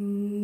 Only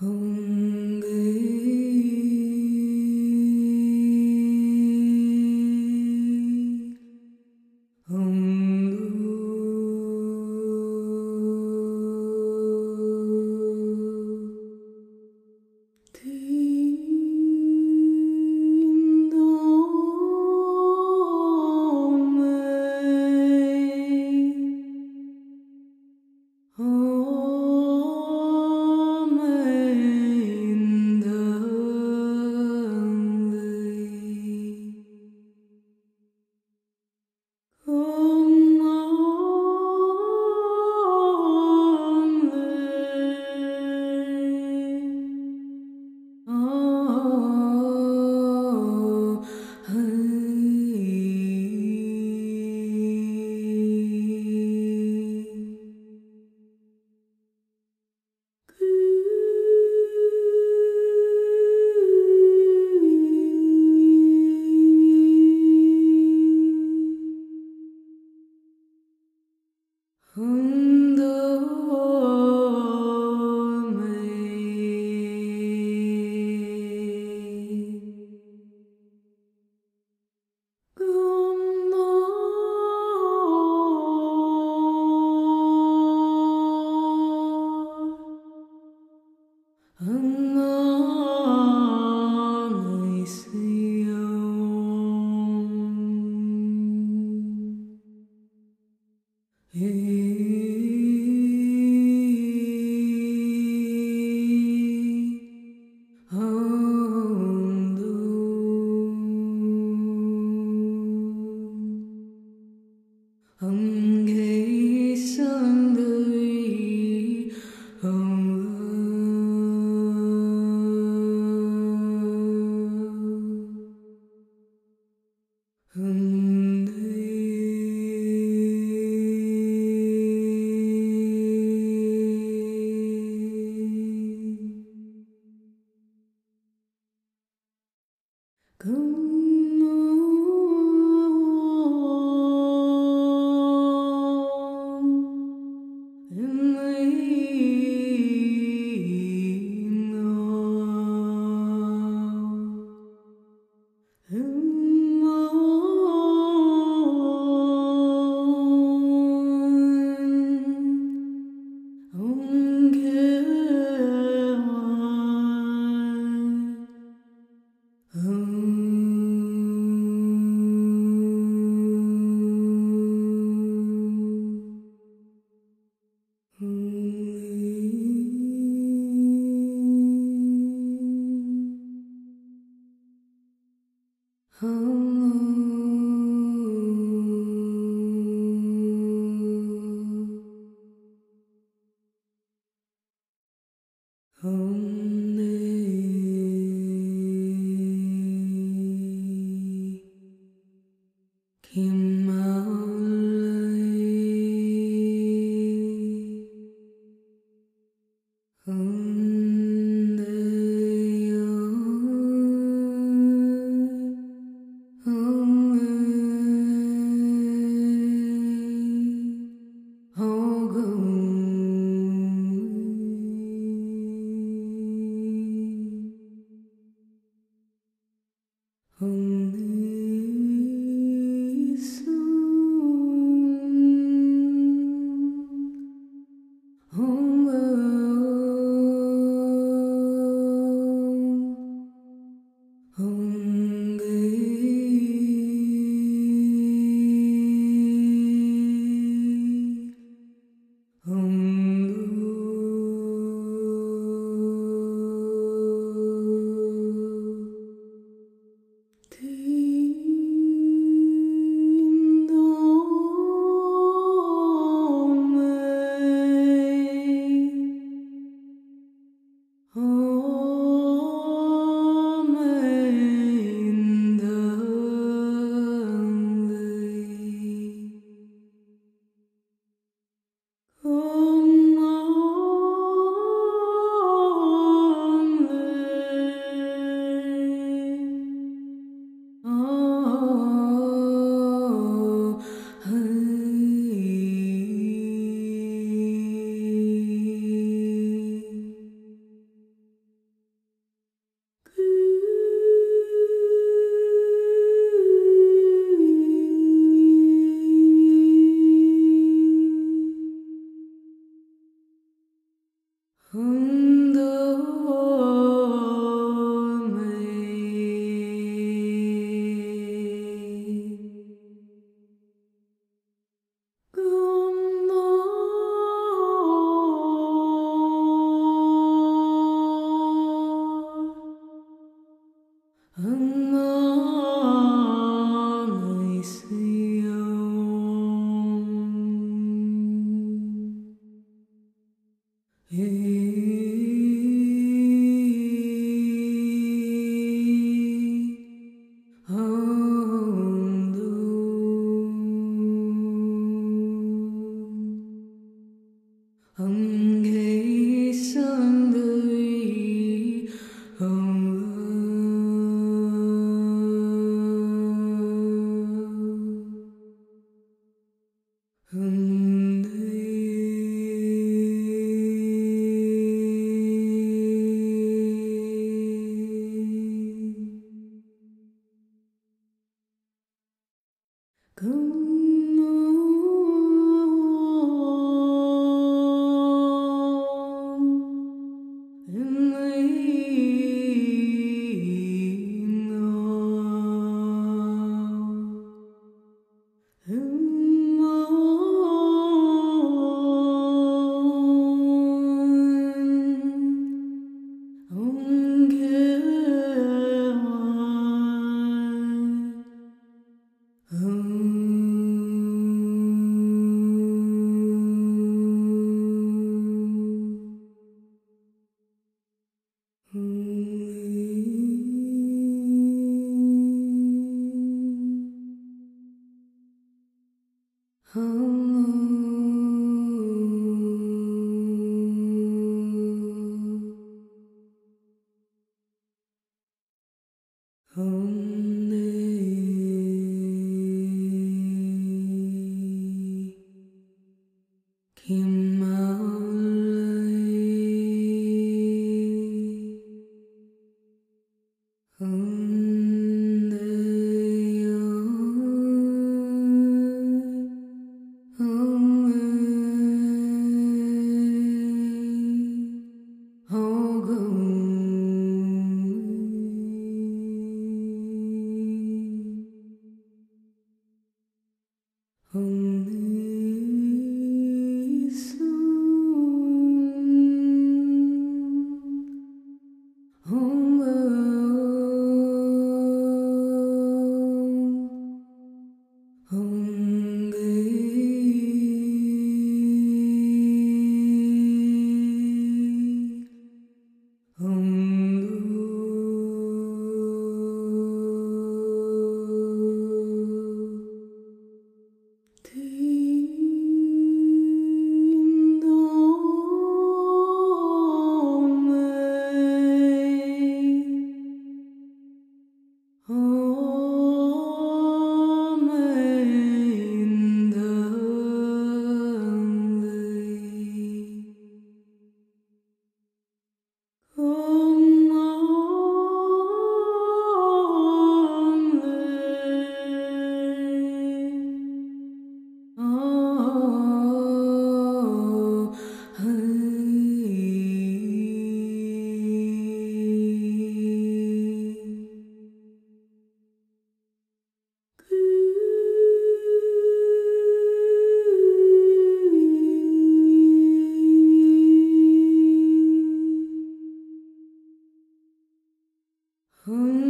Hum. him. Um Hmm.